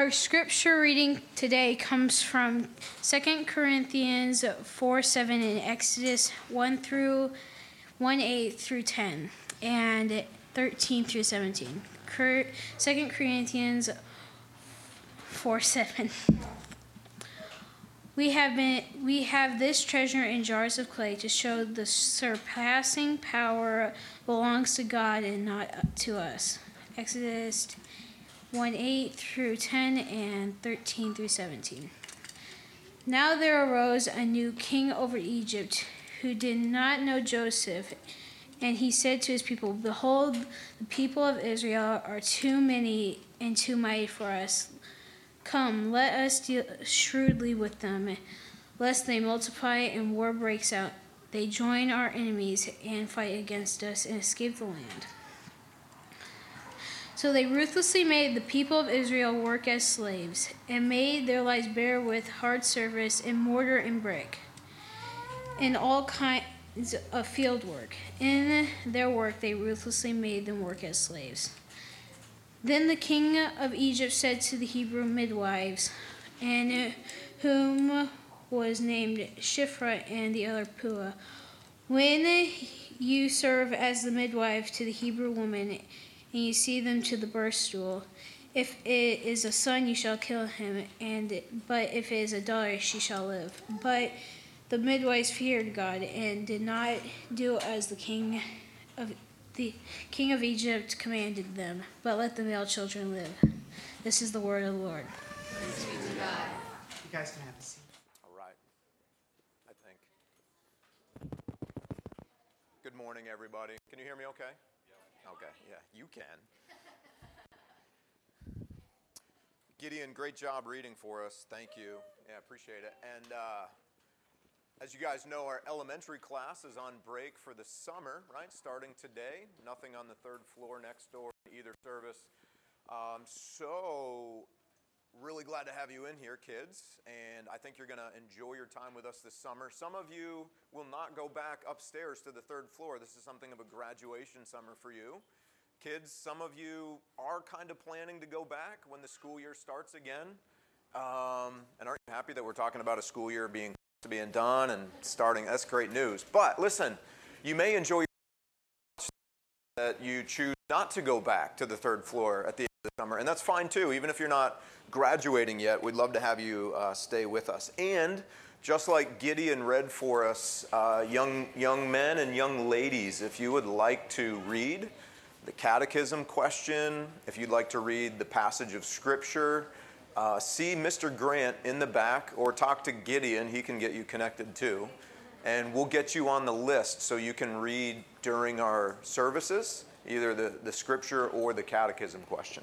Our scripture reading today comes from 2 Corinthians 4 7 and Exodus 1 through 1 8 through 10 and 13 through 17. 2 Corinthians 4 7. We have been we have this treasure in jars of clay to show the surpassing power belongs to God and not to us. Exodus 1 8 through 10 and 13 through 17. Now there arose a new king over Egypt who did not know Joseph, and he said to his people, Behold, the people of Israel are too many and too mighty for us. Come, let us deal shrewdly with them, lest they multiply and war breaks out. They join our enemies and fight against us and escape the land. So they ruthlessly made the people of Israel work as slaves, and made their lives bare with hard service in mortar and brick, and all kinds of field work. In their work, they ruthlessly made them work as slaves. Then the king of Egypt said to the Hebrew midwives, and whom was named Shiphrah and the other Puah, When you serve as the midwife to the Hebrew woman, and you see them to the birth stool, if it is a son, you shall kill him, and but if it is a daughter, she shall live. But the midwives feared God and did not do as the king of the king of Egypt commanded them, but let the male children live. This is the word of the Lord. Praise be to God. You guys can have a seat. All right. I think. Good morning, everybody. Can you hear me okay? You can. Gideon, great job reading for us. Thank you. Yeah, appreciate it. And uh, as you guys know, our elementary class is on break for the summer, right? Starting today. Nothing on the third floor next door, either service. Um, so, really glad to have you in here, kids. And I think you're going to enjoy your time with us this summer. Some of you will not go back upstairs to the third floor. This is something of a graduation summer for you. Kids, some of you are kind of planning to go back when the school year starts again. Um, and aren't you happy that we're talking about a school year being to being done and starting? That's great news. But listen, you may enjoy that you choose not to go back to the third floor at the end of the summer, and that's fine too. Even if you're not graduating yet, we'd love to have you uh, stay with us. And just like Gideon read for us, uh, young young men and young ladies, if you would like to read the catechism question, if you'd like to read the passage of scripture, uh, see Mr. Grant in the back or talk to Gideon. He can get you connected too. And we'll get you on the list so you can read during our services, either the, the scripture or the catechism question.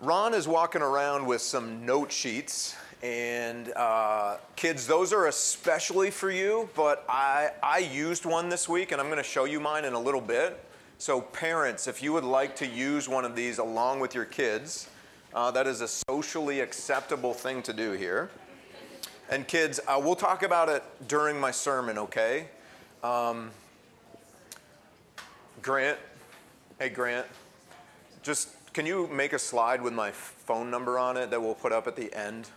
Ron is walking around with some note sheets. And uh, kids, those are especially for you, but I, I used one this week and I'm going to show you mine in a little bit. So, parents, if you would like to use one of these along with your kids, uh, that is a socially acceptable thing to do here. And, kids, uh, we'll talk about it during my sermon, okay? Um, Grant, hey, Grant, just can you make a slide with my phone number on it that we'll put up at the end?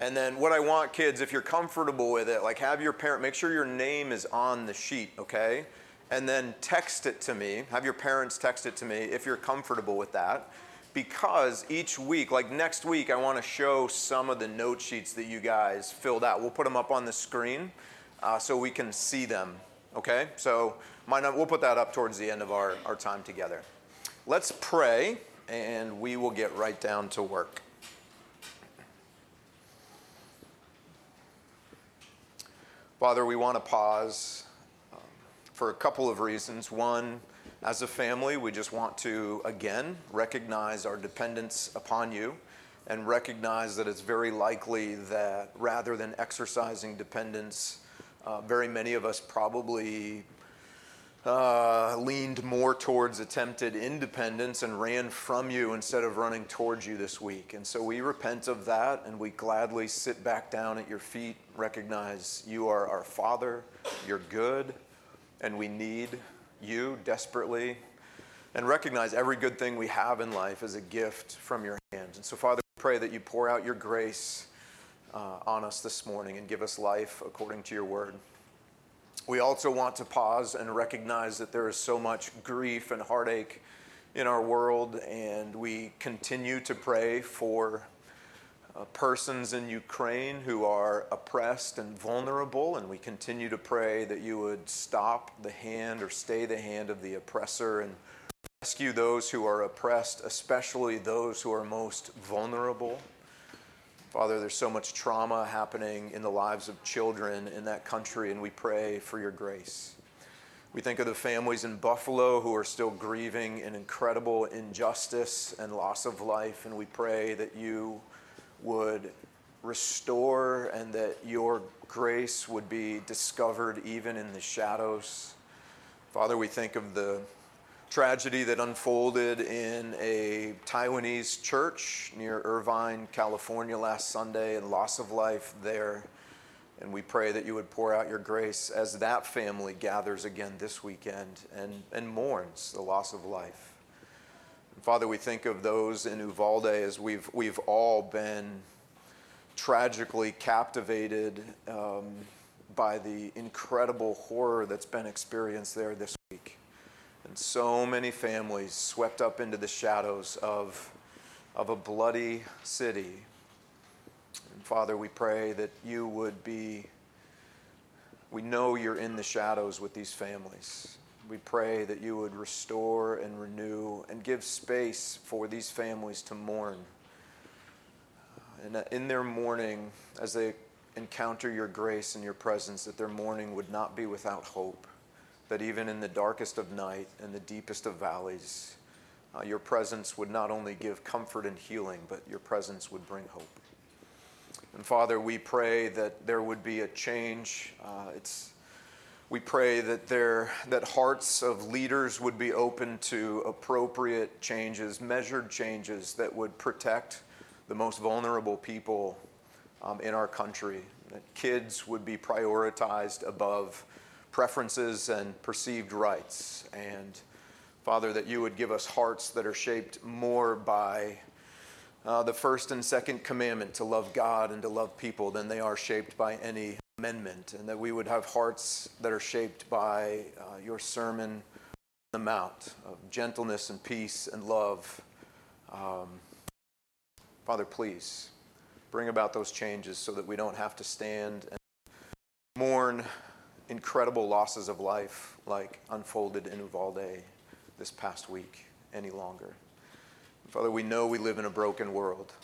And then what I want kids, if you're comfortable with it, like have your parent make sure your name is on the sheet, okay? And then text it to me. Have your parents text it to me if you're comfortable with that. Because each week, like next week, I want to show some of the note sheets that you guys filled out. We'll put them up on the screen uh, so we can see them, okay? So my, we'll put that up towards the end of our, our time together. Let's pray and we will get right down to work. Father, we want to pause for a couple of reasons. One, as a family, we just want to again recognize our dependence upon you and recognize that it's very likely that rather than exercising dependence, uh, very many of us probably uh, leaned more towards attempted independence and ran from you instead of running towards you this week. And so we repent of that and we gladly sit back down at your feet, recognize you are our Father, you're good, and we need you desperately. and recognize every good thing we have in life as a gift from your hand. And so, Father, we pray that you pour out your grace uh, on us this morning and give us life according to your word. We also want to pause and recognize that there is so much grief and heartache in our world, and we continue to pray for uh, persons in Ukraine who are oppressed and vulnerable, and we continue to pray that you would stop the hand or stay the hand of the oppressor and rescue those who are oppressed, especially those who are most vulnerable. Father, there's so much trauma happening in the lives of children in that country, and we pray for your grace. We think of the families in Buffalo who are still grieving an incredible injustice and loss of life, and we pray that you would restore and that your grace would be discovered even in the shadows. Father, we think of the tragedy that unfolded in a Taiwanese church near Irvine, California last Sunday and loss of life there. And we pray that you would pour out your grace as that family gathers again this weekend and, and mourns the loss of life. Father, we think of those in Uvalde as we've, we've all been tragically captivated um, by the incredible horror that's been experienced there this week and so many families swept up into the shadows of, of a bloody city. And Father, we pray that you would be, we know you're in the shadows with these families. We pray that you would restore and renew and give space for these families to mourn. And in their mourning, as they encounter your grace and your presence, that their mourning would not be without hope that even in the darkest of night and the deepest of valleys, uh, your presence would not only give comfort and healing, but your presence would bring hope. And Father, we pray that there would be a change. Uh, it's, we pray that, there, that hearts of leaders would be open to appropriate changes, measured changes that would protect the most vulnerable people um, in our country. That kids would be prioritized above preferences and perceived rights. And Father, that you would give us hearts that are shaped more by uh, the first and second commandment to love God and to love people than they are shaped by any amendment. And that we would have hearts that are shaped by uh, your sermon on the Mount of gentleness and peace and love. Um, Father, please bring about those changes so that we don't have to stand and mourn incredible losses of life like unfolded in Uvalde this past week any longer. Father, we know we live in a broken world.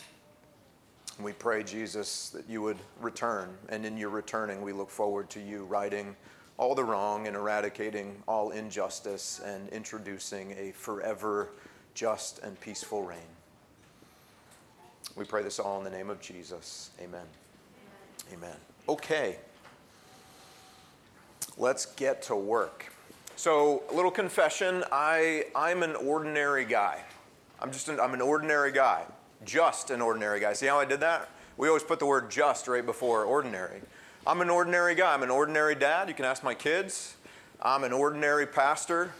We pray, Jesus, that you would return. And in your returning, we look forward to you righting all the wrong and eradicating all injustice and introducing a forever just and peaceful reign. We pray this all in the name of Jesus. Amen. Amen. Okay let's get to work. So, a little confession I, I'm an ordinary guy. I'm just an, I'm an ordinary guy, just an ordinary guy. See how I did that? We always put the word just right before ordinary. I'm an ordinary guy. I'm an ordinary dad. You can ask my kids. I'm an ordinary pastor.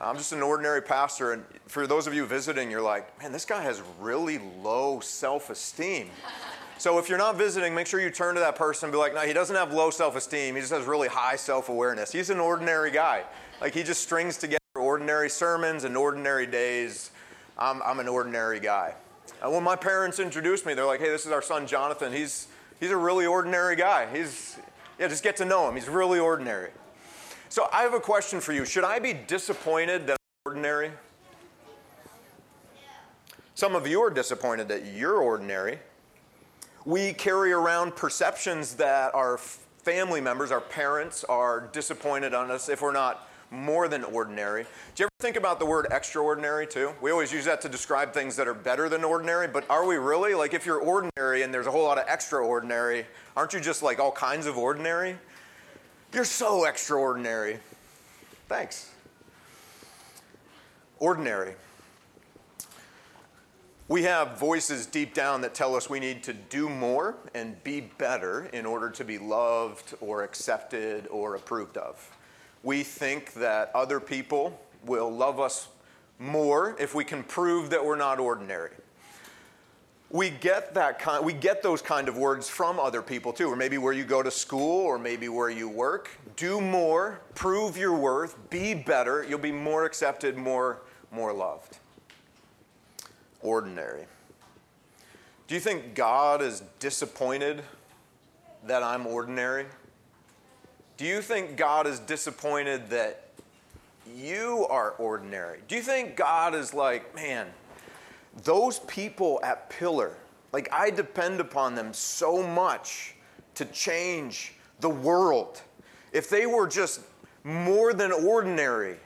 I'm just an ordinary pastor. And for those of you visiting, you're like, man, this guy has really low self esteem. So if you're not visiting, make sure you turn to that person and be like, no, he doesn't have low self esteem. He just has really high self awareness. He's an ordinary guy. Like he just strings together ordinary sermons and ordinary days. I'm, I'm an ordinary guy. And when my parents introduced me, they're like, hey, this is our son Jonathan. He's, he's a really ordinary guy. He's, yeah, just get to know him. He's really ordinary. So I have a question for you. Should I be disappointed that I'm ordinary? Some of you are disappointed that you're ordinary we carry around perceptions that our family members, our parents, are disappointed on us if we're not more than ordinary. Do you ever think about the word extraordinary too? We always use that to describe things that are better than ordinary, but are we really? Like if you're ordinary and there's a whole lot of extraordinary, aren't you just like all kinds of ordinary? You're so extraordinary. Thanks. Ordinary. We have voices deep down that tell us we need to do more and be better in order to be loved or accepted or approved of. We think that other people will love us more if we can prove that we're not ordinary. We get that kind we get those kind of words from other people too, or maybe where you go to school or maybe where you work. Do more, prove your worth, be better, you'll be more accepted, more more loved. Ordinary. Do you think God is disappointed that I'm ordinary? Do you think God is disappointed that you are ordinary? Do you think God is like, man, those people at Pillar, like I depend upon them so much to change the world. If they were just more than ordinary,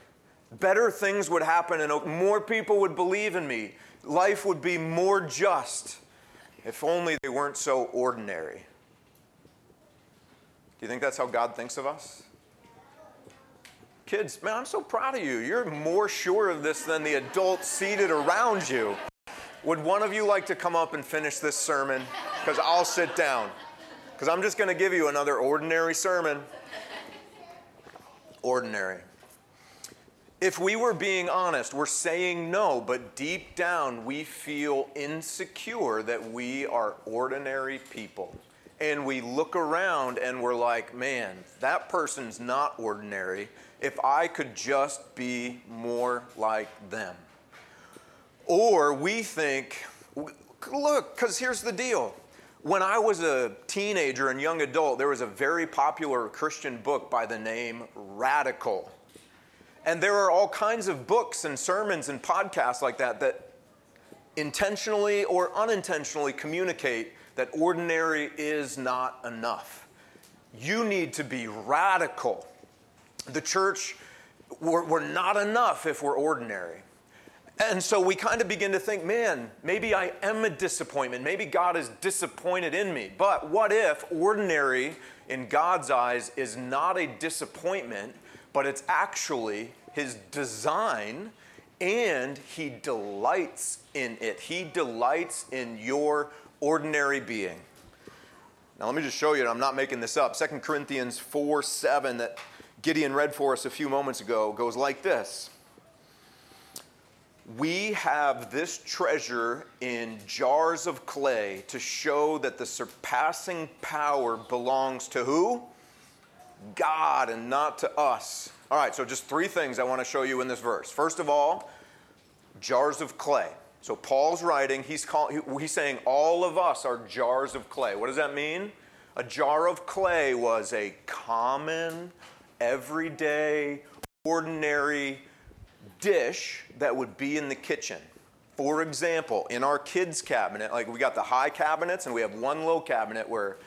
better things would happen and more people would believe in me. Life would be more just if only they weren't so ordinary. Do you think that's how God thinks of us? Kids, man, I'm so proud of you. You're more sure of this than the adults seated around you. Would one of you like to come up and finish this sermon? Because I'll sit down. Because I'm just going to give you another ordinary sermon. Ordinary. If we were being honest, we're saying no, but deep down we feel insecure that we are ordinary people. And we look around and we're like, man, that person's not ordinary. If I could just be more like them. Or we think, look, because here's the deal. When I was a teenager and young adult, there was a very popular Christian book by the name Radical. And there are all kinds of books and sermons and podcasts like that that intentionally or unintentionally communicate that ordinary is not enough. You need to be radical. The church, we're, we're not enough if we're ordinary. And so we kind of begin to think, man, maybe I am a disappointment. Maybe God is disappointed in me. But what if ordinary in God's eyes is not a disappointment, but it's actually His design and He delights in it? He delights in your ordinary being. Now, let me just show you, I'm not making this up. 2 Corinthians 4 7, that Gideon read for us a few moments ago, goes like this we have this treasure in jars of clay to show that the surpassing power belongs to who? God and not to us. All right, so just three things I want to show you in this verse. First of all, jars of clay. So Paul's writing, he's, call, he's saying all of us are jars of clay. What does that mean? A jar of clay was a common, everyday, ordinary dish that would be in the kitchen. For example, in our kids' cabinet, like we got the high cabinets and we have one low cabinet where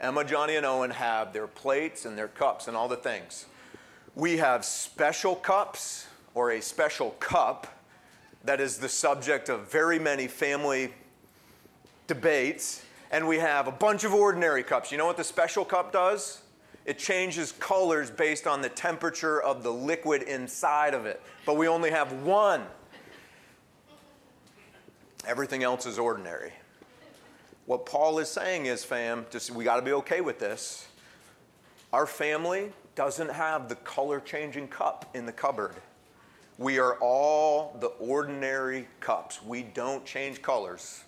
Emma, Johnny, and Owen have their plates and their cups and all the things. We have special cups or a special cup that is the subject of very many family debates. And we have a bunch of ordinary cups. You know what the special cup does? It changes colors based on the temperature of the liquid inside of it. But we only have one. Everything else is ordinary. What Paul is saying is, fam, just we got to be okay with this. Our family doesn't have the color changing cup in the cupboard. We are all the ordinary cups. We don't change colors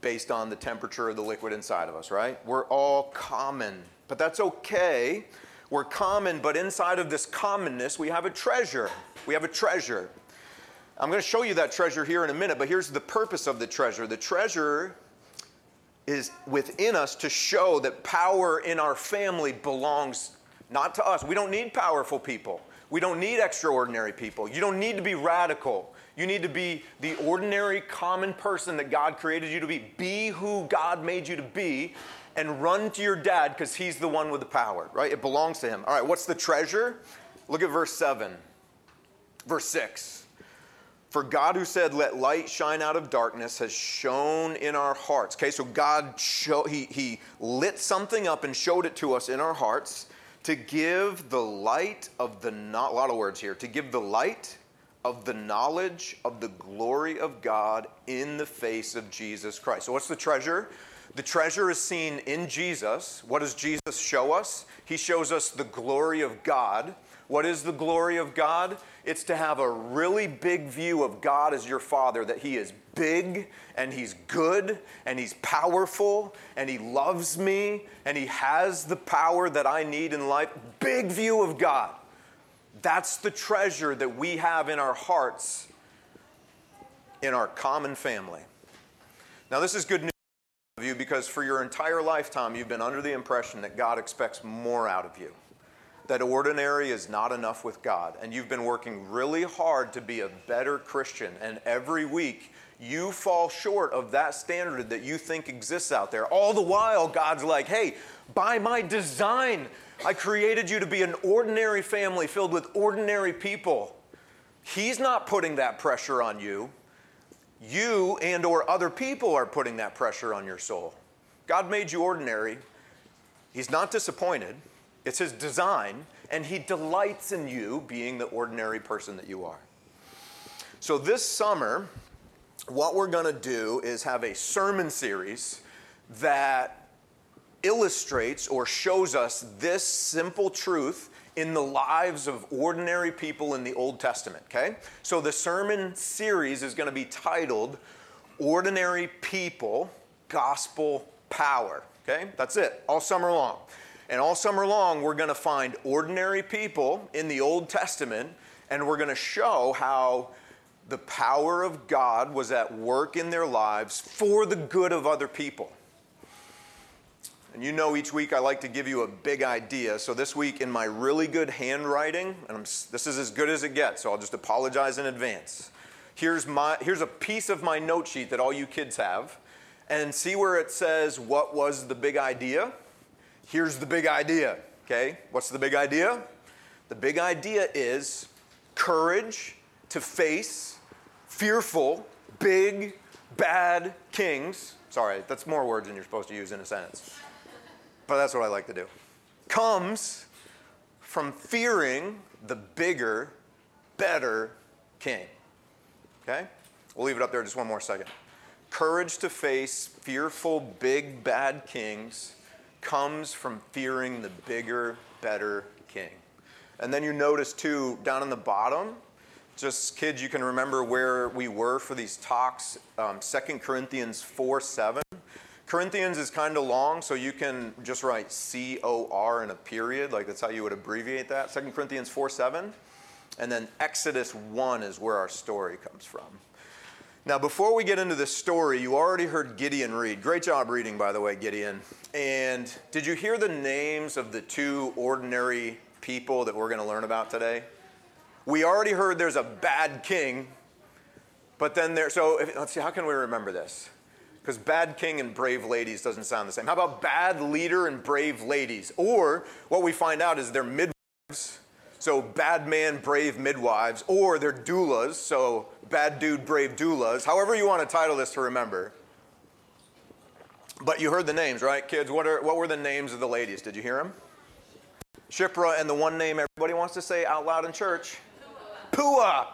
based on the temperature of the liquid inside of us, right? We're all common but that's okay. We're common, but inside of this commonness, we have a treasure. We have a treasure. I'm going to show you that treasure here in a minute, but here's the purpose of the treasure. The treasure is within us to show that power in our family belongs not to us. We don't need powerful people. We don't need extraordinary people. You don't need to be radical. You need to be the ordinary, common person that God created you to be. Be who God made you to be and run to your dad because he's the one with the power, right? It belongs to him. All right, what's the treasure? Look at verse 7. Verse 6. For God who said, Let light shine out of darkness, has shone in our hearts. Okay, so God show, he, he lit something up and showed it to us in our hearts to give the light of the, not, a lot of words here, to give the light of the knowledge of the glory of God in the face of Jesus Christ. So, what's the treasure? The treasure is seen in Jesus. What does Jesus show us? He shows us the glory of God. What is the glory of God? It's to have a really big view of God as your Father, that He is big and He's good and He's powerful and He loves me and He has the power that I need in life. Big view of God. That's the treasure that we have in our hearts in our common family. Now, this is good news of you because for your entire lifetime, you've been under the impression that God expects more out of you. That ordinary is not enough with God. And you've been working really hard to be a better Christian. And every week, you fall short of that standard that you think exists out there. All the while, God's like, hey, by my design, I created you to be an ordinary family filled with ordinary people. He's not putting that pressure on you you and or other people are putting that pressure on your soul. God made you ordinary. He's not disappointed. It's his design and he delights in you being the ordinary person that you are. So this summer what we're going to do is have a sermon series that illustrates or shows us this simple truth in the lives of ordinary people in the Old Testament, okay? So the sermon series is going to be titled Ordinary People, Gospel Power, okay? That's it, all summer long. And all summer long, we're going to find ordinary people in the Old Testament, and we're going to show how the power of God was at work in their lives for the good of other people. And you know, each week I like to give you a big idea. So this week, in my really good handwriting, and I'm, this is as good as it gets, so I'll just apologize in advance. Here's, my, here's a piece of my note sheet that all you kids have. And see where it says, What was the big idea? Here's the big idea. Okay? What's the big idea? The big idea is courage to face fearful, big, bad kings. Sorry, that's more words than you're supposed to use in a sentence but that's what I like to do, comes from fearing the bigger, better king. Okay? We'll leave it up there just one more second. Courage to face fearful, big, bad kings comes from fearing the bigger, better king. And then you notice too, down in the bottom, just kids, you can remember where we were for these talks. Um, 2 Corinthians 4 7 Corinthians is kind of long, so you can just write C O R in a period, like that's how you would abbreviate that. 2 Corinthians 4 7. And then Exodus 1 is where our story comes from. Now, before we get into this story, you already heard Gideon read. Great job reading, by the way, Gideon. And did you hear the names of the two ordinary people that we're going to learn about today? We already heard there's a bad king, but then there, so if, let's see, how can we remember this? Because bad king and brave ladies doesn't sound the same. How about bad leader and brave ladies? Or what we find out is they're midwives, so bad man, brave midwives, or they're doulas, so bad dude, brave doulas. However, you want to title this to remember. But you heard the names, right, kids? What, are, what were the names of the ladies? Did you hear them? Shiphrah and the one name everybody wants to say out loud in church Puah.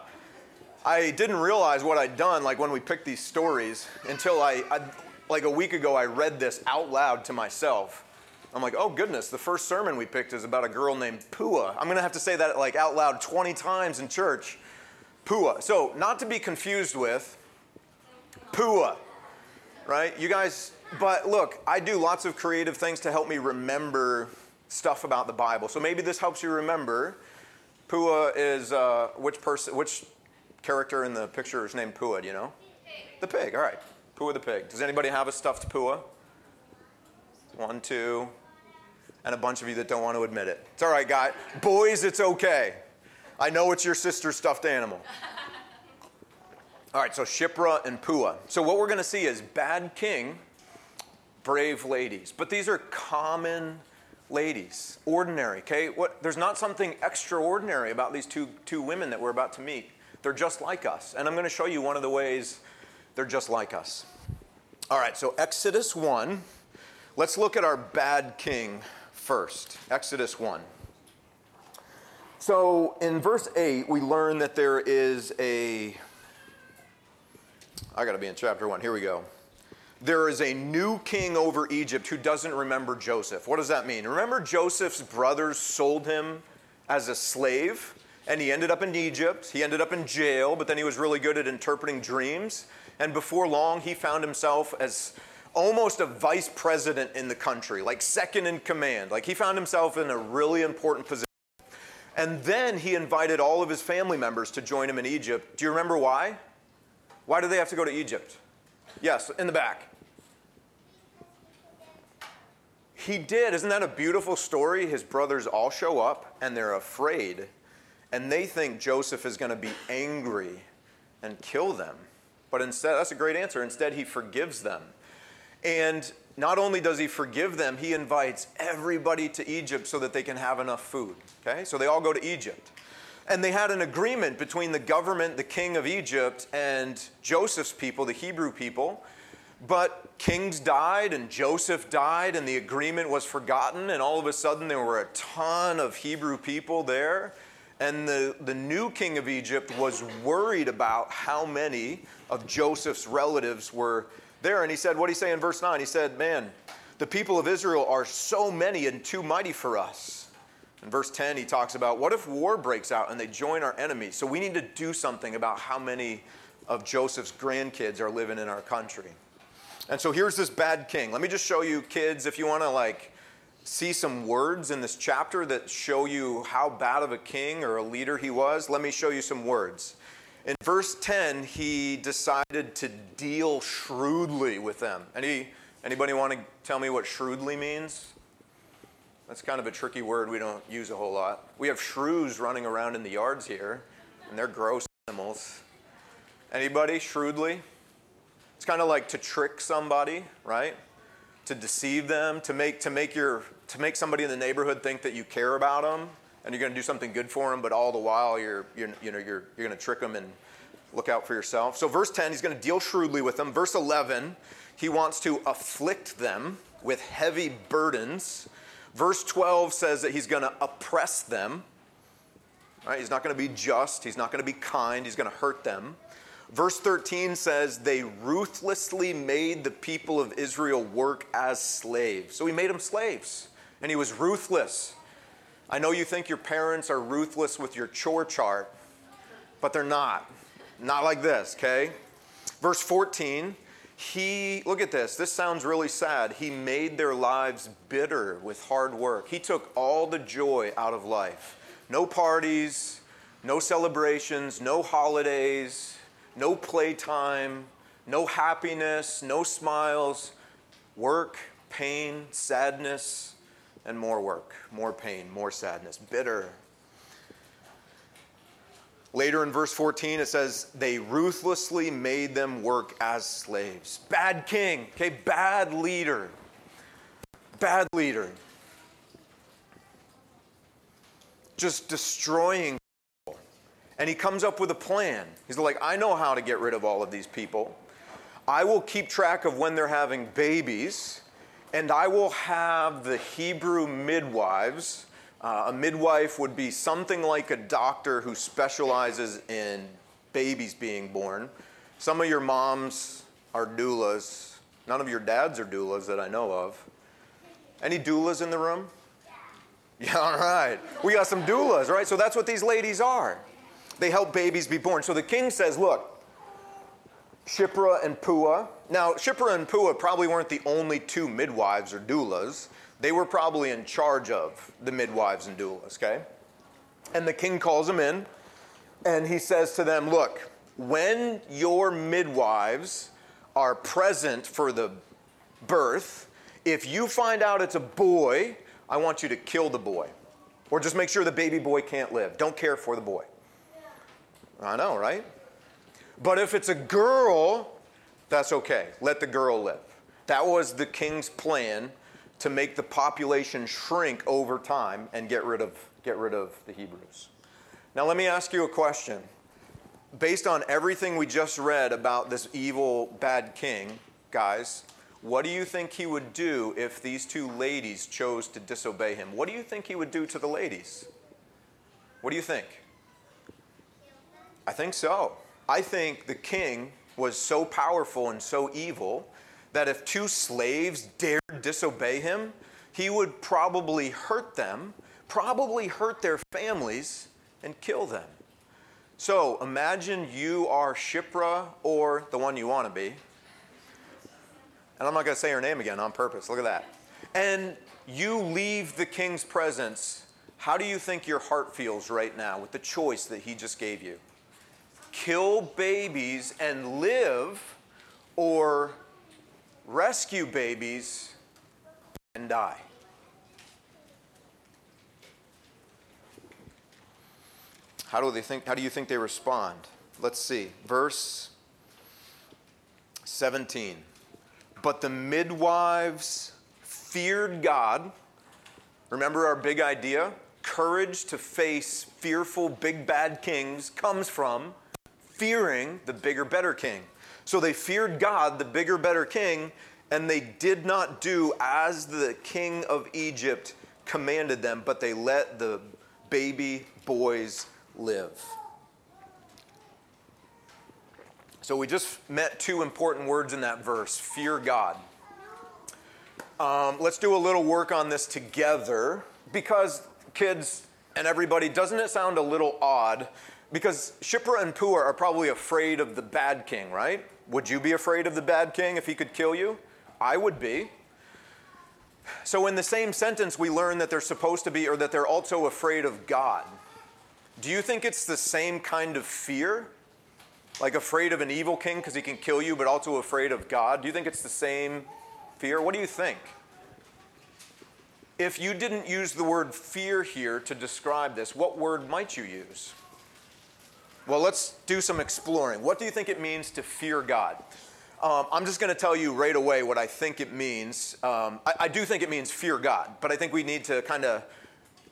I didn't realize what I'd done, like when we picked these stories, until I, I, like a week ago, I read this out loud to myself. I'm like, oh goodness, the first sermon we picked is about a girl named Puah. I'm gonna have to say that like out loud 20 times in church. Pua. So, not to be confused with Pua, right? You guys, but look, I do lots of creative things to help me remember stuff about the Bible. So maybe this helps you remember. Pua is uh, which person, which character in the picture is named Pua, do you know? The pig, all right. Pua the pig. Does anybody have a stuffed Pua? One, two, and a bunch of you that don't want to admit it. It's all right, guy. Boys, it's okay. I know it's your sister's stuffed animal. All right, so Shiphrah and Puah. So what we're going to see is bad king, brave ladies. But these are common ladies, ordinary, okay? What, there's not something extraordinary about these two, two women that we're about to meet. They're just like us. And I'm going to show you one of the ways they're just like us. All right, so Exodus 1. Let's look at our bad king first. Exodus 1. So in verse 8, we learn that there is a. I got to be in chapter 1. Here we go. There is a new king over Egypt who doesn't remember Joseph. What does that mean? Remember, Joseph's brothers sold him as a slave, and he ended up in Egypt. He ended up in jail, but then he was really good at interpreting dreams. And before long, he found himself as almost a vice president in the country, like second in command. Like he found himself in a really important position. And then he invited all of his family members to join him in Egypt. Do you remember why? Why do they have to go to Egypt? Yes, in the back. He did. Isn't that a beautiful story? His brothers all show up and they're afraid. And they think Joseph is going to be angry and kill them. But instead, that's a great answer. Instead, he forgives them. And not only does he forgive them, he invites everybody to Egypt so that they can have enough food. Okay? So they all go to Egypt. And they had an agreement between the government, the king of Egypt, and Joseph's people, the Hebrew people. But kings died and Joseph died, and the agreement was forgotten. And all of a sudden, there were a ton of Hebrew people there. And the, the new king of Egypt was worried about how many of Joseph's relatives were there. And he said, What did he say in verse 9? He said, Man, the people of Israel are so many and too mighty for us. In verse 10, he talks about what if war breaks out and they join our enemies? So we need to do something about how many of Joseph's grandkids are living in our country. And so here's this bad king. Let me just show you, kids, if you want to like see some words in this chapter that show you how bad of a king or a leader he was, let me show you some words. In verse 10, he decided to deal shrewdly with them. Any, anybody want to tell me what shrewdly means? That's kind of a tricky word we don't use a whole lot. We have shrews running around in the yards here, and they're gross animals. Anybody shrewdly? It's kind of like to trick somebody, right? To deceive them, to make to make your to make somebody in the neighborhood think that you care about them and you're going to do something good for them, but all the while you're, you're you know you're you're going to trick them and look out for yourself. So verse 10, he's going to deal shrewdly with them. Verse 11, he wants to afflict them with heavy burdens. Verse 12 says that he's going to oppress them. Right? He's not going to be just, he's not going to be kind, he's going to hurt them. Verse 13 says, They ruthlessly made the people of Israel work as slaves. So he made them slaves, and he was ruthless. I know you think your parents are ruthless with your chore chart, but they're not. Not like this, okay? Verse 14, he, look at this, this sounds really sad. He made their lives bitter with hard work. He took all the joy out of life. No parties, no celebrations, no holidays, no playtime, no happiness, no smiles. Work, pain, sadness, and more work, more pain, more sadness, bitter. Later in verse 14, it says, They ruthlessly made them work as slaves. Bad king, okay, bad leader. Bad leader. Just destroying people. And he comes up with a plan. He's like, I know how to get rid of all of these people. I will keep track of when they're having babies, and I will have the Hebrew midwives uh, a midwife would be something like a doctor who specializes in babies being born. Some of your moms are doulas. None of your dads are doulas that I know of. Any doulas in the room? Yeah, all right. We got some doulas, right? So that's what these ladies are. They help babies be born. So the king says, look, Shiphrah and Puah. Now, Shiphrah and Puah probably weren't the only two midwives or doulas they were probably in charge of the midwives and doulas, okay? And the king calls them in and he says to them, Look, when your midwives are present for the birth, if you find out it's a boy, I want you to kill the boy. Or just make sure the baby boy can't live. Don't care for the boy. I know, right? But if it's a girl, that's okay. Let the girl live. That was the king's plan to make the population shrink over time and get rid of, get rid of the Hebrews. Now, let me ask you a question. Based on everything we just read about this evil, bad king, guys, what do you think he would do if these two ladies chose to disobey him? What do you think he would do to the ladies? What do you think? I think so. I think the king was so powerful and so evil that if two slaves dared disobey him, he would probably hurt them, probably hurt their families and kill them. So imagine you are Shiphrah or the one you want to be. And I'm not going to say her name again on purpose. Look at that. And you leave the king's presence. How do you think your heart feels right now with the choice that he just gave you? Kill babies and live, or rescue babies and die? How do they think how do you think they respond? Let's see. Verse 17. But the midwives feared God. Remember our big idea? Courage to face fearful big bad kings comes from fearing the bigger better king. So they feared God, the bigger better king, and they did not do as the king of Egypt commanded them, but they let the baby boys live. So we just met two important words in that verse fear God. Um, let's do a little work on this together because, kids and everybody, doesn't it sound a little odd? Because Shiphrah and Puah are probably afraid of the bad king, right? Would you be afraid of the bad king if he could kill you? I would be. So, in the same sentence, we learn that they're supposed to be, or that they're also afraid of God. Do you think it's the same kind of fear? Like afraid of an evil king because he can kill you, but also afraid of God? Do you think it's the same fear? What do you think? If you didn't use the word fear here to describe this, what word might you use? Well, let's do some exploring. What do you think it means to fear God? Um, I'm just going to tell you right away what I think it means. Um, I, I do think it means fear God, but I think we need to kind of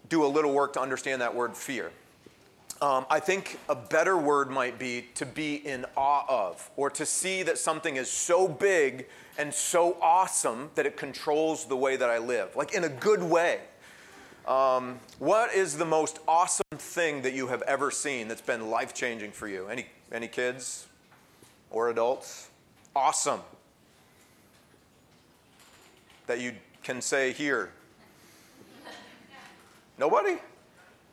do a little work to understand that word fear. Um, I think a better word might be to be in awe of, or to see that something is so big and so awesome that it controls the way that I live, like in a good way. Um, what is the most awesome thing that you have ever seen that's been life changing for you? Any, any kids or adults? Awesome. That you can say here. Nobody?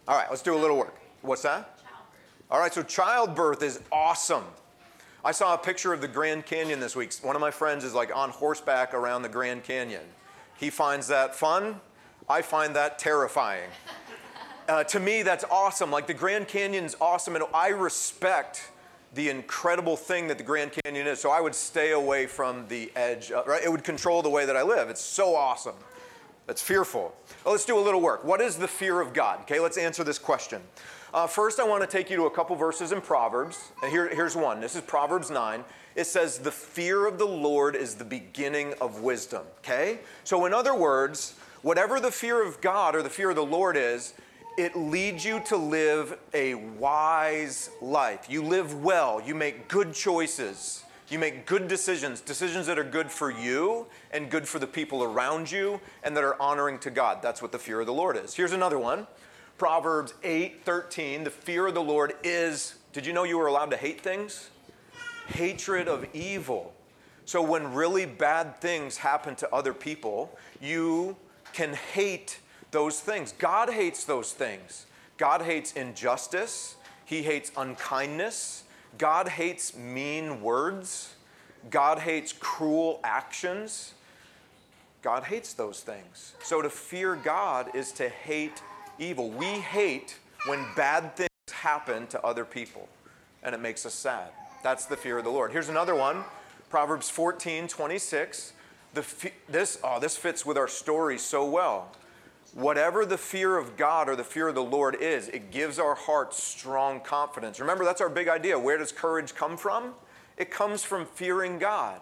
All right, let's do a little work. What's that? Childbirth. All right, so childbirth is awesome. I saw a picture of the Grand Canyon this week. One of my friends is like on horseback around the Grand Canyon. He finds that fun. I find that terrifying. Uh, to me, that's awesome. Like the Grand Canyon's awesome, and I respect the incredible thing that the Grand Canyon is. So I would stay away from the edge. Of, right? It would control the way that I live. It's so awesome. It's fearful. Well, let's do a little work. What is the fear of God? Okay, let's answer this question. Uh, first, I want to take you to a couple verses in Proverbs. And here, here's one. This is Proverbs 9. It says, The fear of the Lord is the beginning of wisdom. Okay? So, in other words, whatever the fear of God or the fear of the Lord is, it leads you to live a wise life. You live well, you make good choices. You make good decisions, decisions that are good for you and good for the people around you and that are honoring to God. That's what the fear of the Lord is. Here's another one. Proverbs 8 13, the fear of the Lord is, did you know you were allowed to hate things? Hatred of evil. So when really bad things happen to other people, you can hate those things. God hates those things. God hates injustice, He hates unkindness, God hates mean words, God hates cruel actions. God hates those things. So to fear God is to hate evil. We hate when bad things happen to other people, and it makes us sad. That's the fear of the Lord. Here's another one Proverbs 14 26. The, this, oh, this fits with our story so well. Whatever the fear of God or the fear of the Lord is, it gives our hearts strong confidence. Remember, that's our big idea. Where does courage come from? It comes from fearing God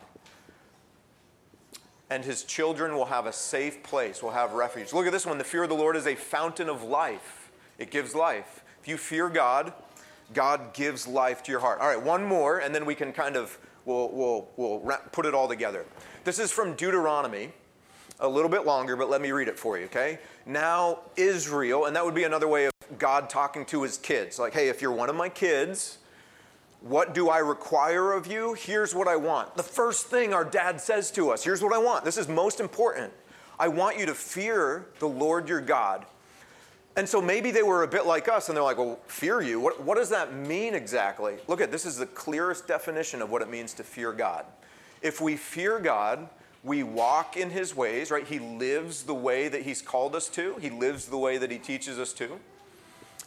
and his children will have a safe place, will have refuge. Look at this one. The fear of the Lord is a fountain of life, it gives life. If you fear God, God gives life to your heart. All right, one more, and then we can kind of we'll, we'll, we'll put it all together. This is from Deuteronomy, a little bit longer, but let me read it for you, okay? Now, Israel, and that would be another way of God talking to his kids. Like, hey, if you're one of my kids, what do I require of you? Here's what I want. The first thing our dad says to us here's what I want. This is most important. I want you to fear the Lord your God. And so maybe they were a bit like us and they're like, well, fear you? What, what does that mean exactly? Look at this is the clearest definition of what it means to fear God. If we fear God, we walk in his ways, right? He lives the way that he's called us to, he lives the way that he teaches us to.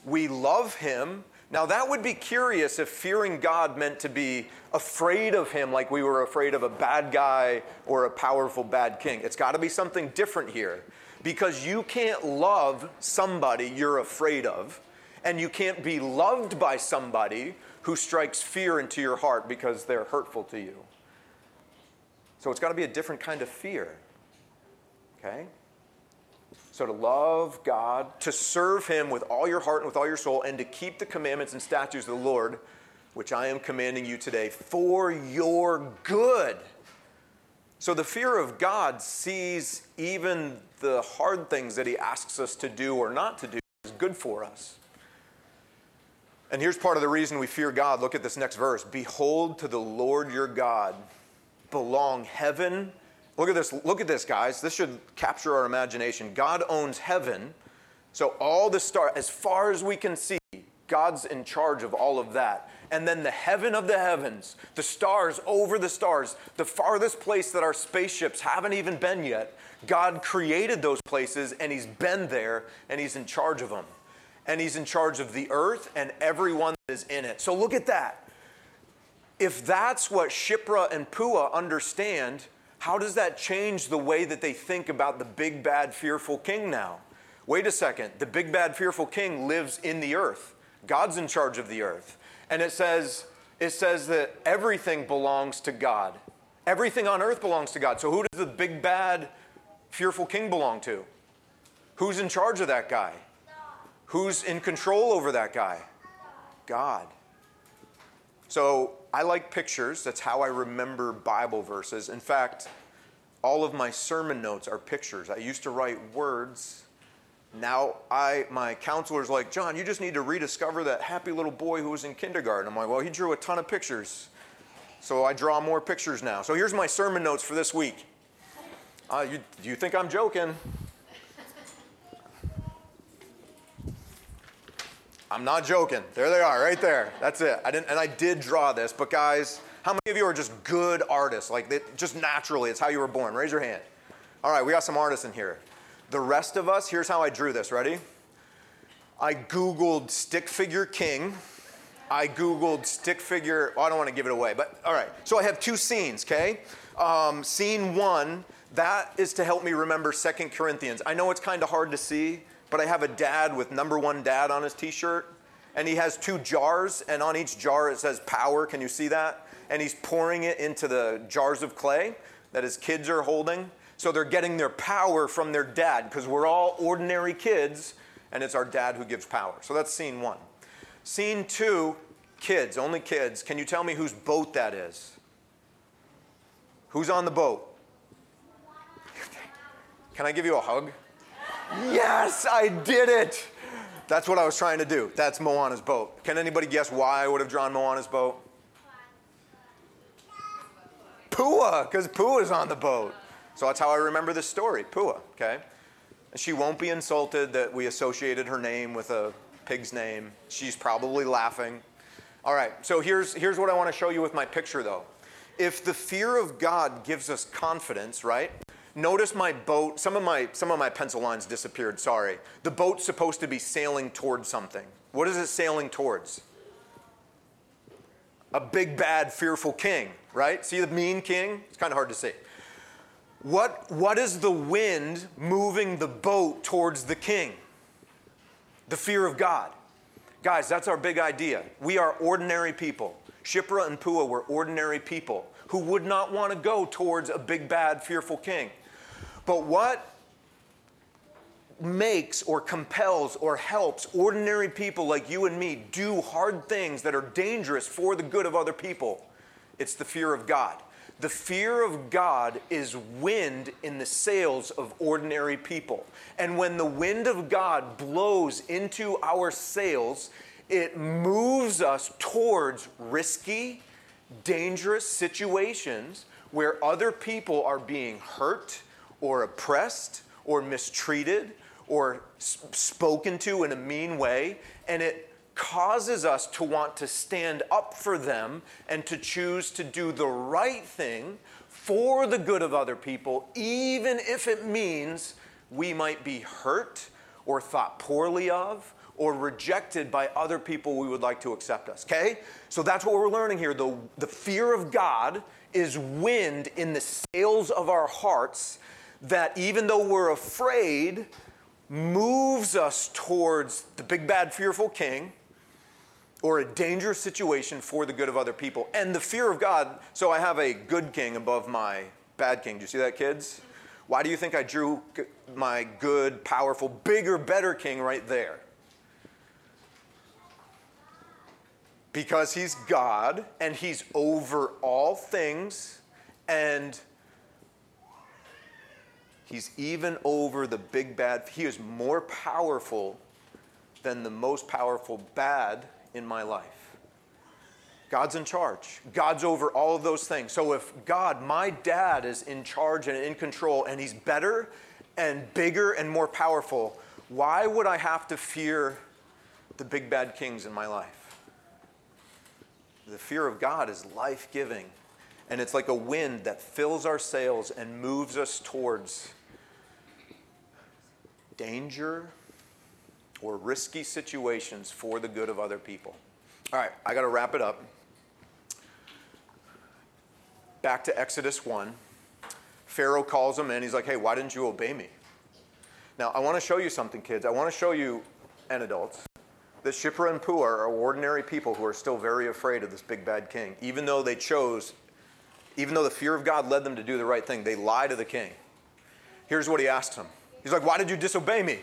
We love him. Now, that would be curious if fearing God meant to be afraid of him like we were afraid of a bad guy or a powerful bad king. It's got to be something different here because you can't love somebody you're afraid of, and you can't be loved by somebody who strikes fear into your heart because they're hurtful to you. So it's got to be a different kind of fear. Okay? So to love God, to serve Him with all your heart and with all your soul, and to keep the commandments and statutes of the Lord, which I am commanding you today, for your good. So the fear of God sees even the hard things that He asks us to do or not to do as good for us. And here's part of the reason we fear God. Look at this next verse. Behold, to the Lord your God belong heaven. Look at this. Look at this, guys. This should capture our imagination. God owns heaven. So all the stars, as far as we can see, God's in charge of all of that and then the heaven of the heavens, the stars over the stars, the farthest place that our spaceships haven't even been yet. God created those places and He's been there and He's in charge of them. And He's in charge of the earth and everyone that is in it. So look at that. If that's what Shiphrah and Puah understand, how does that change the way that they think about the big, bad, fearful king now? Wait a second. The big, bad, fearful king lives in the earth. God's in charge of the earth. And it says, it says that everything belongs to God. Everything on earth belongs to God. So who does the big, bad, fearful king belong to? Who's in charge of that guy? Who's in control over that guy? God. So I like pictures. That's how I remember Bible verses. In fact, all of my sermon notes are pictures. I used to write words now I my counselor's like, John, you just need to rediscover that happy little boy who was in kindergarten. I'm like, well, he drew a ton of pictures. So I draw more pictures now. So here's my sermon notes for this week. Uh, you, you think I'm joking? I'm not joking. There they are, right there. That's it. I didn't, and I did draw this. But guys, how many of you are just good artists? Like they, just naturally, it's how you were born. Raise your hand. All right, we got some artists in here. The rest of us, here's how I drew this. Ready? I Googled stick figure king. I Googled stick figure, oh, I don't want to give it away, but all right. So I have two scenes, okay? Um, scene one, that is to help me remember Second Corinthians. I know it's kind of hard to see, but I have a dad with number one dad on his t shirt, and he has two jars, and on each jar it says power. Can you see that? And he's pouring it into the jars of clay that his kids are holding. So they're getting their power from their dad because we're all ordinary kids and it's our dad who gives power. So that's scene one. Scene two, kids, only kids. Can you tell me whose boat that is? Who's on the boat? Can I give you a hug? Yes, I did it. That's what I was trying to do. That's Moana's boat. Can anybody guess why I would have drawn Moana's boat? Pua, because Puah's on the boat. So that's how I remember this story, Pua, okay? And she won't be insulted that we associated her name with a pig's name. She's probably laughing. All right, so here's, here's what I want to show you with my picture, though. If the fear of God gives us confidence, right? Notice my boat, some of my, some of my pencil lines disappeared, sorry. The boat's supposed to be sailing towards something. What is it sailing towards? A big, bad, fearful king, right? See the mean king? It's kind of hard to see. What, what is the wind moving the boat towards the king? The fear of God. Guys, that's our big idea. We are ordinary people. Shiphrah and Puah were ordinary people who would not want to go towards a big, bad, fearful king. But what makes or compels or helps ordinary people like you and me do hard things that are dangerous for the good of other people? It's the fear of God. The fear of God is wind in the sails of ordinary people. And when the wind of God blows into our sails, it moves us towards risky, dangerous situations where other people are being hurt or oppressed or mistreated or spoken to in a mean way, and it causes us to want to stand up for them and to choose to do the right thing for the good of other people, even if it means we might be hurt or thought poorly of or rejected by other people we would like to accept us. Okay? So that's what we're learning here. The, the fear of God is wind in the sails of our hearts that even though we're afraid, moves us towards the big bad fearful king or a dangerous situation for the good of other people. And the fear of God, so I have a good king above my bad king. Do you see that, kids? Why do you think I drew my good, powerful, bigger, better king right there? Because he's God and he's over all things and he's even over the big bad. He is more powerful than the most powerful bad in my life. God's in charge. God's over all of those things. So if God, my dad, is in charge and in control, and he's better and bigger and more powerful, why would I have to fear the big bad kings in my life? The fear of God is life giving, and it's like a wind that fills our sails and moves us towards danger or risky situations for the good of other people. All right, I got to wrap it up. Back to Exodus 1. Pharaoh calls him in. He's like, hey, why didn't you obey me? Now, I want to show you something, kids. I want to show you, and adults, that Shiphrah and Puah are ordinary people who are still very afraid of this big bad king. Even though they chose, even though the fear of God led them to do the right thing, they lie to the king. Here's what he asked him He's like, Why did you disobey me?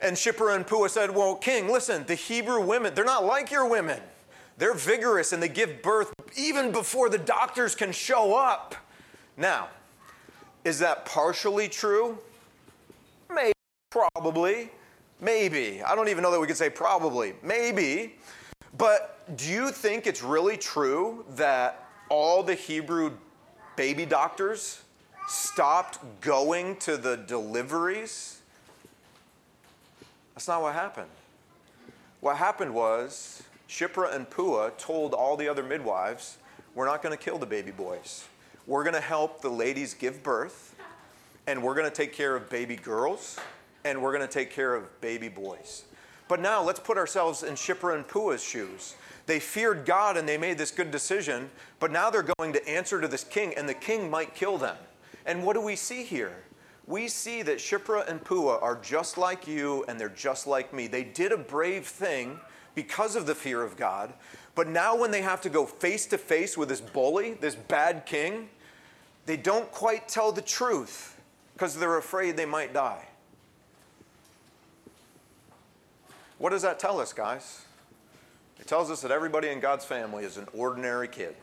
And Shiphrah and Puah said, Well, king, listen, the Hebrew women, they're not like your women. They're vigorous and they give birth even before the doctors can show up. Now, is that partially true? Maybe, probably, maybe. I don't even know that we could say probably, maybe. But do you think it's really true that all the Hebrew baby doctors stopped going to the deliveries? That's not what happened. What happened was Shiphrah and Puah told all the other midwives, We're not going to kill the baby boys. We're going to help the ladies give birth, and we're going to take care of baby girls, and we're going to take care of baby boys. But now let's put ourselves in Shiphrah and Puah's shoes. They feared God and they made this good decision, but now they're going to answer to this king, and the king might kill them. And what do we see here? We see that Shiphrah and Puah are just like you and they're just like me. They did a brave thing because of the fear of God, but now when they have to go face to face with this bully, this bad king, they don't quite tell the truth because they're afraid they might die. What does that tell us, guys? It tells us that everybody in God's family is an ordinary kid.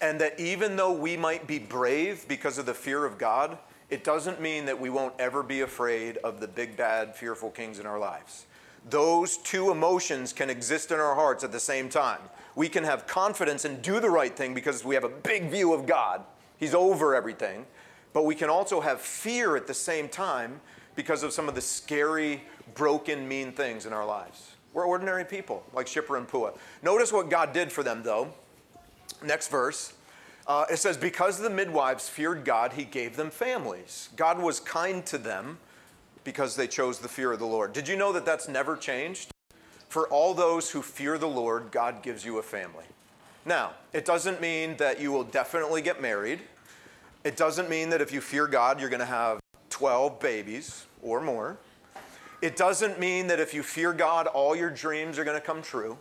And that even though we might be brave because of the fear of God, it doesn't mean that we won't ever be afraid of the big, bad, fearful kings in our lives. Those two emotions can exist in our hearts at the same time. We can have confidence and do the right thing because we have a big view of God, He's over everything. But we can also have fear at the same time because of some of the scary, broken, mean things in our lives. We're ordinary people, like Shiphrah and Puah. Notice what God did for them, though. Next verse. Uh, it says, Because the midwives feared God, he gave them families. God was kind to them because they chose the fear of the Lord. Did you know that that's never changed? For all those who fear the Lord, God gives you a family. Now, it doesn't mean that you will definitely get married. It doesn't mean that if you fear God, you're going to have 12 babies or more. It doesn't mean that if you fear God, all your dreams are going to come true.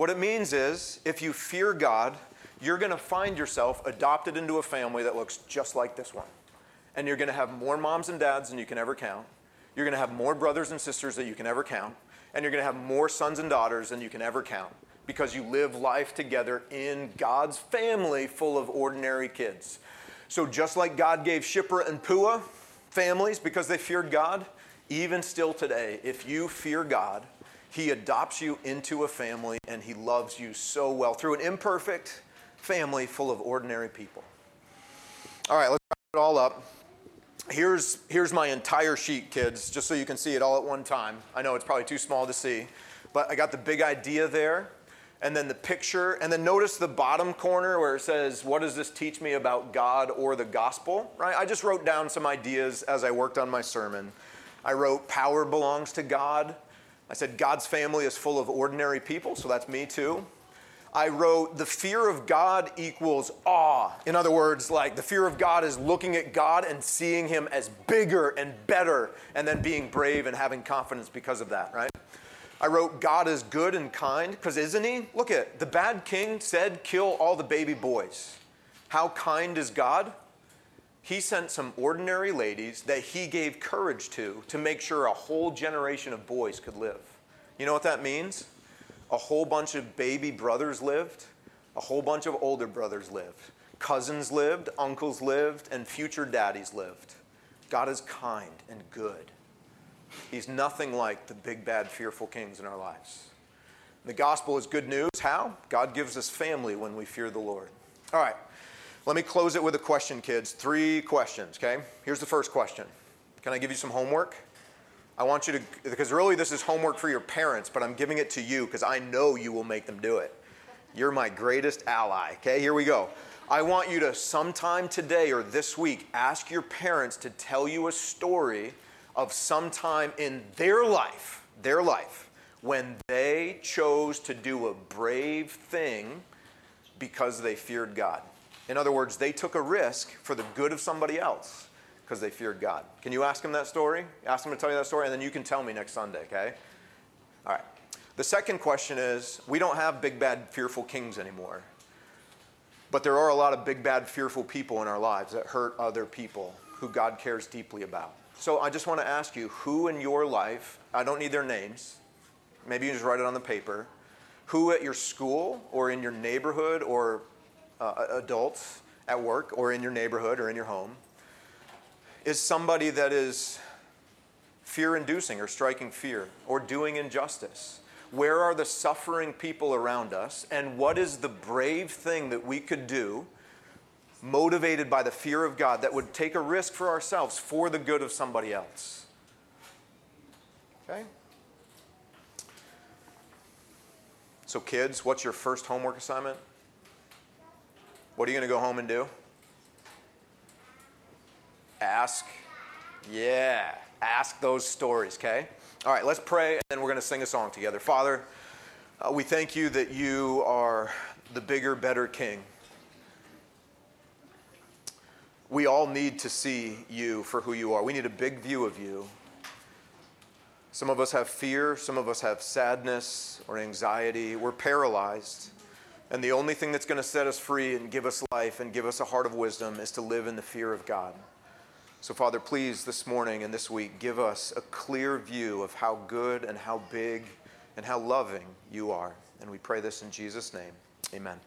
What it means is if you fear God, you're going to find yourself adopted into a family that looks just like this one. And you're going to have more moms and dads than you can ever count. You're going to have more brothers and sisters than you can ever count. And you're going to have more sons and daughters than you can ever count because you live life together in God's family full of ordinary kids. So, just like God gave Shiphrah and Puah families because they feared God, even still today, if you fear God, He adopts you into a family and He loves you so well through an imperfect family full of ordinary people. All right, let's wrap it all up. here's, here's my entire sheet, kids, just so you can see it all at one time. I know it's probably too small to see, but I got the big idea there, and then the picture, and then notice the bottom corner where it says, What does this teach me about God or the gospel? Right? I just wrote down some ideas as I worked on my sermon. I wrote, Power belongs to God. I said, God's family is full of ordinary people, so that's me too. I wrote, the fear of God equals awe. In other words, like the fear of God is looking at God and seeing Him as bigger and better, and then being brave and having confidence because of that, right? I wrote, God is good and kind, because isn't He? Look at the bad king said, kill all the baby boys. How kind is God? He sent some ordinary ladies that He gave courage to to make sure a whole generation of boys could live. You know what that means? a whole bunch of baby brothers lived, a whole bunch of older brothers lived, cousins lived, uncles lived, and future daddies lived. God is kind and good. He's nothing like the big, bad, fearful kings in our lives. The gospel is good news. How? God gives us family when we fear the Lord. All right, let me close it with a question, kids. Three questions, okay? Here's the first question Can I give you some homework? I want you to, because really this is homework for your parents, but I'm giving it to you because I know you will make them do it. You're my greatest ally. Okay, here we go. I want you to sometime today or this week ask your parents to tell you a story of sometime in their life, their life, when they chose to do a brave thing because they feared God. In other words, they took a risk for the good of somebody else because they feared God. Can you ask them that story? Ask them to tell you that story, and then you can tell me next Sunday, okay? All right. The second question is we don't have big, bad, fearful kings anymore. But there are a lot of big, bad, fearful people in our lives that hurt other people who God cares deeply about. So I just want to ask you who in your life, I don't need their names, maybe you just write it on the paper, who at your school or in your neighborhood or uh, adults at work or in your neighborhood or in your home is somebody that is fear inducing or striking fear or doing injustice? Where are the suffering people around us? And what is the brave thing that we could do, motivated by the fear of God, that would take a risk for ourselves for the good of somebody else? Okay? So, kids, what's your first homework assignment? What are you going to go home and do? Ask. Yeah, ask those stories, okay? All right, let's pray, and then we're going to sing a song together. Father, uh, we thank you that you are the bigger, better King. We all need to see you for who you are. We need a big view of you. Some of us have fear, some of us have sadness or anxiety. We're paralyzed. And the only thing that's going to set us free and give us life and give us a heart of wisdom is to live in the fear of God. So, Father, please this morning and this week give us a clear view of how good and how big and how loving you are. And we pray this in Jesus' name. Amen.